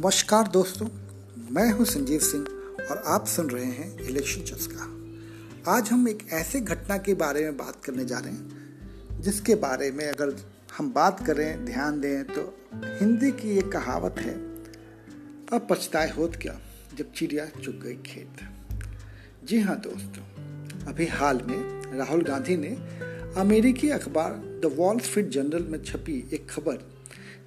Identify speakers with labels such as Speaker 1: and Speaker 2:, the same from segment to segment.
Speaker 1: नमस्कार दोस्तों, मैं हूँ संजीव सिंह और आप सुन रहे हैं इलेक्शन चस्का। आज हम एक ऐसे घटना के बारे में बात करने जा रहे हैं, जिसके बारे में अगर हम बात करें, ध्यान दें तो हिंदी की एक कहावत है, अब पछताए होत क्या जब चिड़िया चुग गई खेत? जी हाँ दोस्तों, अभी हाल में राहुल गांधी ने अमेरिकी अखबार द वॉल स्ट्रीट जर्नल में छपी एक खबर,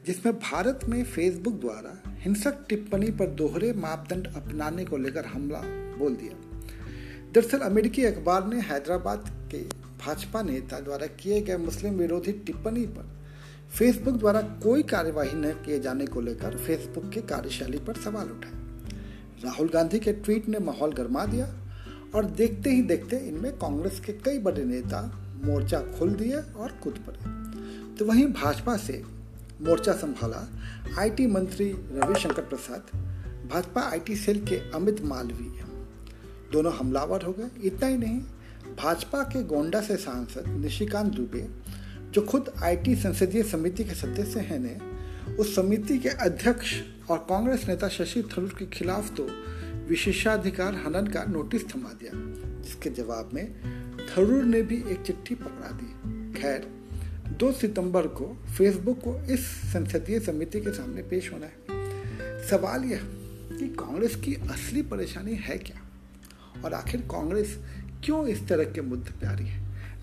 Speaker 1: जिसमें भारत में फेसबुक द्वारा हिंसक टिप्पणी पर दोहरे मापदंड अपनाने को लेकर हमला बोल दिया। दरअसल अमेरिकी अखबार ने हैदराबाद के भाजपा नेता द्वारा किए गए मुस्लिम विरोधी टिप्पणी पर फेसबुक द्वारा कोई कार्यवाही न किए जाने को लेकर फेसबुक के कार्यशैली पर सवाल उठाए। राहुल गांधी के ट्वीट ने माहौल गरमा दिया और देखते ही देखते इनमें कांग्रेस के कई बड़े नेता मोर्चा खोल दिए और कूद पड़े। तो वहीं भाजपा से मोर्चा संभाला। आईटी मंत्री रविशंकर प्रसाद, भाजपा आईटी सेल के अमित मालवीय। दोनों हमलावर हो गए। इतना ही नहीं, भाजपा के गोंडा से सांसद निशिकांत दुबे, जो खुद आईटी संसदीय समिति के सदस्य हैं ने, उस समिति के अध्यक्ष और कांग्रेस नेता शशि थरूर के खिलाफ तो विशेषाधिकार हनन का नोटिस थमा दिया, जिसके जवाब में थरूर ने भी एक चिट्ठी पकड़ा दी। खैर दो सितंबर को फेसबुक को इस संसदीय समिति के सामने पेश होना है। सवाल यह कि कांग्रेस की असली परेशानी है क्या? और आखिर कांग्रेस क्यों इस तरह के मुद्दे पे आ रही है?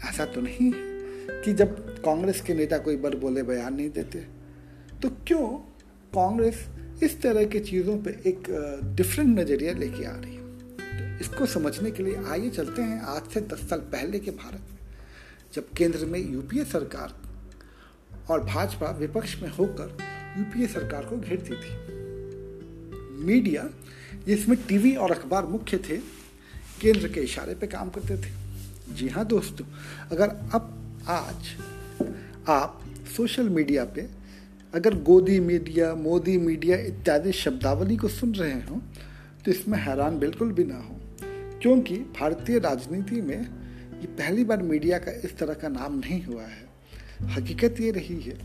Speaker 1: ऐसा तो नहीं है कि जब कांग्रेस के नेता कोई बार बोले बयान नहीं देते तो क्यों कांग्रेस इस तरह की चीज़ों पे एक डिफरेंट नज़रिया लेके आ रही है? तो इसको समझने के लिए आइए चलते हैं आज से दस साल पहले के भारत में। जब केंद्र में यूपीए सरकार और भाजपा विपक्ष में होकर यूपीए सरकार को घेरती थी। मीडिया, जिसमें टीवी और अखबार मुख्य थे, केंद्र के इशारे पे काम करते थे। जी हाँ दोस्तों, अगर अब आज आप सोशल मीडिया पे अगर गोदी मीडिया, मोदी मीडिया इत्यादि शब्दावली को सुन रहे हो तो इसमें हैरान बिल्कुल भी ना हो, क्योंकि भारतीय राजनीति में ये पहली बार मीडिया का इस तरह का नाम नहीं हुआ है। हकीकत ये रही है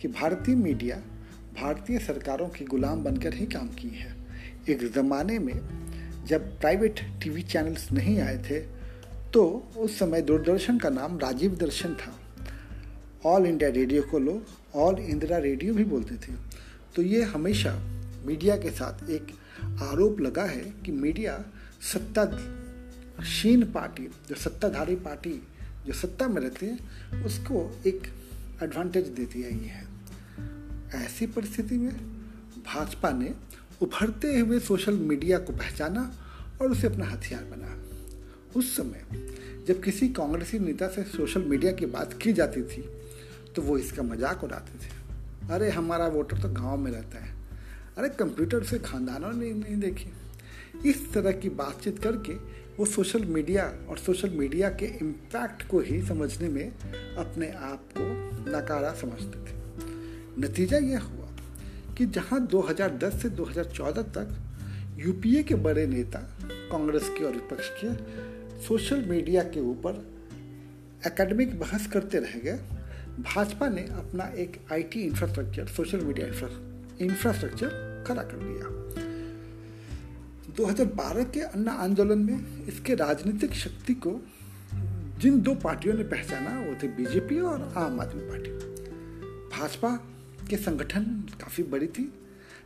Speaker 1: कि भारतीय मीडिया भारतीय सरकारों की गुलाम बनकर ही काम की है। एक ज़माने में जब प्राइवेट टीवी चैनल्स नहीं आए थे तो उस समय दूरदर्शन का नाम राजीव दर्शन था। ऑल इंडिया रेडियो को लोग ऑल इंदिरा रेडियो भी बोलते थे। तो ये हमेशा मीडिया के साथ एक आरोप लगा है कि मीडिया सत्ता शीन पार्टी, जो सत्ताधारी पार्टी, जो सत्ता में रहती है, उसको एक एडवांटेज देती आई है। ऐसी परिस्थिति में भाजपा ने उभरते हुए सोशल मीडिया को पहचाना और उसे अपना हथियार बना। उस समय, जब किसी कांग्रेसी नेता से सोशल मीडिया की बात की जाती थी तो वो इसका मज़ाक उड़ाते थे। अरे, हमारा वोटर तो गाँव में रहता है। अरे कंप्यूटर से खानदानों ने नहीं देखी। इस तरह की बातचीत करके वो सोशल मीडिया और सोशल मीडिया के इम्पैक्ट को ही समझने में अपने आप को नकारा समझते थे। नतीजा यह हुआ कि जहाँ 2010 से 2014 तक यूपीए के बड़े नेता, कांग्रेस के और विपक्ष के सोशल मीडिया के ऊपर एकेडमिक बहस करते रह गए। भाजपा ने अपना एक IT infrastructure social media infrastructure खड़ा कर दिया। 2012 के अन्ना आंदोलन में इसके राजनीतिक शक्ति को जिन दो पार्टियों ने पहचाना, वो थे बीजेपी और आम आदमी पार्टी। भाजपा के संगठन काफ़ी बड़ी थी,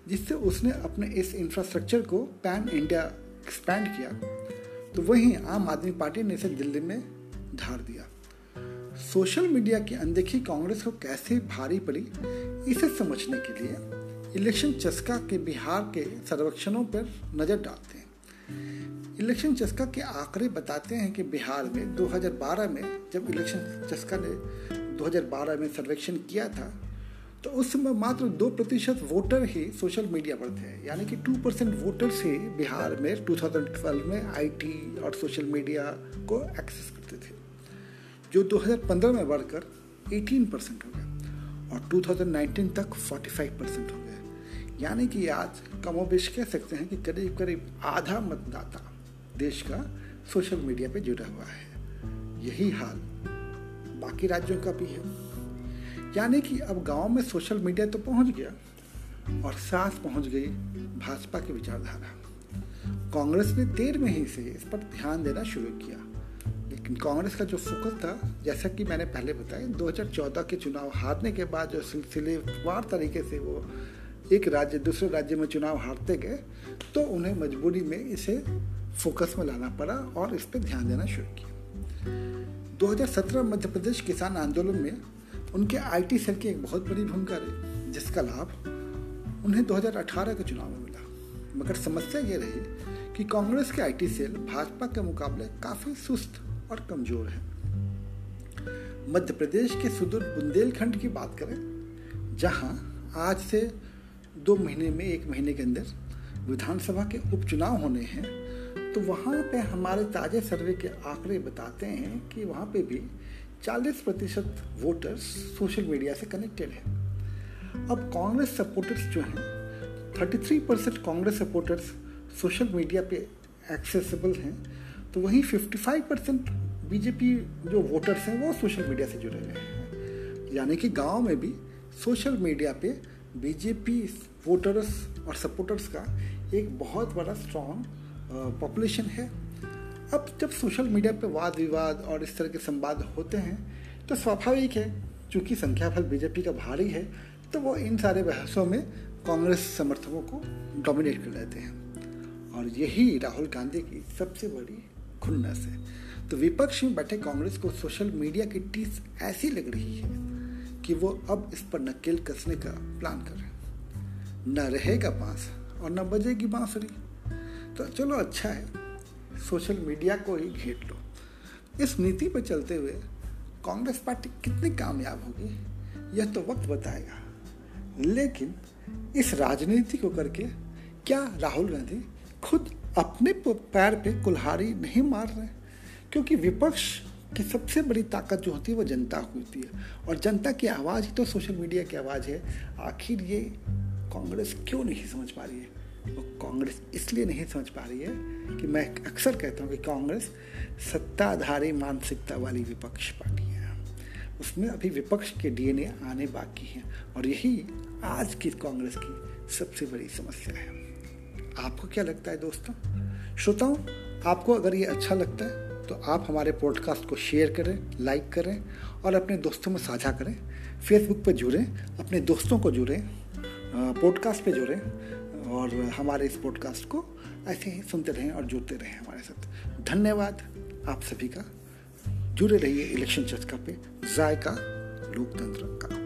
Speaker 1: जिससे उसने अपने इस इंफ्रास्ट्रक्चर को पैन इंडिया एक्सपैंड किया। तो वहीं आम आदमी पार्टी ने इसे दिल्ली में धार दिया। सोशल मीडिया की अनदेखी कांग्रेस को कैसे भारी पड़ी, इसे समझने के लिए इलेक्शन चस्का के बिहार के सर्वेक्षणों पर नज़र डालते हैं। इलेक्शन चस्का के आंकड़े बताते हैं कि बिहार में 2012 में जब इलेक्शन चस्का ने 2012 में सर्वेक्षण किया था तो उस समय मात्र दो प्रतिशत वोटर ही सोशल मीडिया पर थे। यानी कि टू परसेंट वोटर्स ही बिहार में 2012 में आईटी और सोशल मीडिया को एक्सेस करते थे। जो 2015 में बढ़कर 18 परसेंट हो गया और 2019 तक 45 परसेंट हो गया। यानी कि आज कमोबेश कह सकते हैं कि करीब करीब आधा मतदाता देश का सोशल मीडिया पे जुड़ा हुआ है। यही हाल बाकी राज्यों का भी है। यानी कि अब गाँव में सोशल मीडिया तो पहुँच गया और साथ पहुँच गई भाजपा की विचारधारा। कांग्रेस ने देर में ही से इस पर ध्यान देना शुरू किया। लेकिन कांग्रेस का जो फोकस था, जैसा कि मैंने पहले बताया 2014 के चुनाव हारने के बाद जो सिलसिलेवार तरीके से वो एक राज्य, दूसरे राज्य में चुनाव हारते गए तो उन्हें मजबूरी में इसे फोकस में लाना पड़ा और इस पर ध्यान देना शुरू किया। 2017 मध्य प्रदेश किसान आंदोलन में उनके आईटी सेल की एक बहुत बड़ी भूमिका रही, जिसका लाभ उन्हें 2018 के चुनाव में मिला। मगर समस्या ये रही कि कांग्रेस के आईटी सेल भाजपा के मुकाबले काफ़ी सुस्त और कमज़ोर है। मध्य प्रदेश के सुदूर बुंदेलखंड की बात करें, जहाँ आज से दो महीने में, एक महीने के अंदर विधानसभा के उपचुनाव होने हैं तो वहाँ पे हमारे ताज़े सर्वे के आंकड़े बताते हैं कि वहाँ पे भी 40 प्रतिशत वोटर्स सोशल मीडिया से कनेक्टेड हैं। अब कांग्रेस सपोर्टर्स जो हैं 33 percent Congress supporters social media पे एक्सेसिबल हैं तो वहीं 55 परसेंट बीजेपी जो वोटर्स हैं, वो सोशल मीडिया से जुड़े हुए हैं। यानी कि गाँव में भी सोशल मीडिया पे बीजेपी वोटर्स और सपोर्टर्स का एक बहुत बड़ा स्ट्रॉन्ग पॉपुलेशन है। अब जब सोशल मीडिया पे वाद विवाद और इस तरह के संवाद होते हैं तो स्वाभाविक है, चूँकि संख्या फल बीजेपी का भारी है तो वो इन सारे बहसों में कांग्रेस समर्थकों को डोमिनेट कर लेते हैं। और यही राहुल गांधी की सबसे बड़ी खुन्नस है। तो विपक्ष में बैठे कांग्रेस को सोशल मीडिया की टीस ऐसी लग रही है कि वो अब इस पर नकेल कसने का प्लान कर रहे हैं। न रहेगा बाँस और न बजेगी बांसुरी। तो चलो अच्छा है, सोशल मीडिया को ही घेर लो। इस नीति पर चलते हुए कांग्रेस पार्टी कितनी कामयाब होगी, यह तो वक्त बताएगा। लेकिन इस राजनीति को करके क्या राहुल गांधी खुद अपने पैर पे कुल्हाड़ी नहीं मार रहे? क्योंकि विपक्ष कि सबसे बड़ी ताकत जो होती है, वो जनता होती है। और जनता की आवाज़ ही तो सोशल मीडिया की आवाज़ है। आखिर ये कांग्रेस क्यों नहीं समझ पा रही है? वो कांग्रेस इसलिए नहीं समझ पा रही है कि मैं अक्सर कहता हूँ कि कांग्रेस सत्ताधारी मानसिकता वाली विपक्ष पार्टी है। उसमें अभी विपक्ष के डीएनए आने बाकी हैं और यही आज की कांग्रेस की सबसे बड़ी समस्या है। आपको क्या लगता है दोस्तों? श्रोताओं, आपको अगर ये अच्छा लगता है तो आप हमारे पॉडकास्ट को शेयर करें लाइक करें और अपने दोस्तों में साझा करें। फेसबुक पर जुड़ें, अपने दोस्तों को जुड़ें पॉडकास्ट पे जुड़ें और हमारे इस पॉडकास्ट को ऐसे ही सुनते रहें और जुड़ते रहें हमारे साथ। धन्यवाद आप सभी का। जुड़े रहिए इलेक्शन चर्चा पे, जायका लोकतंत्र का।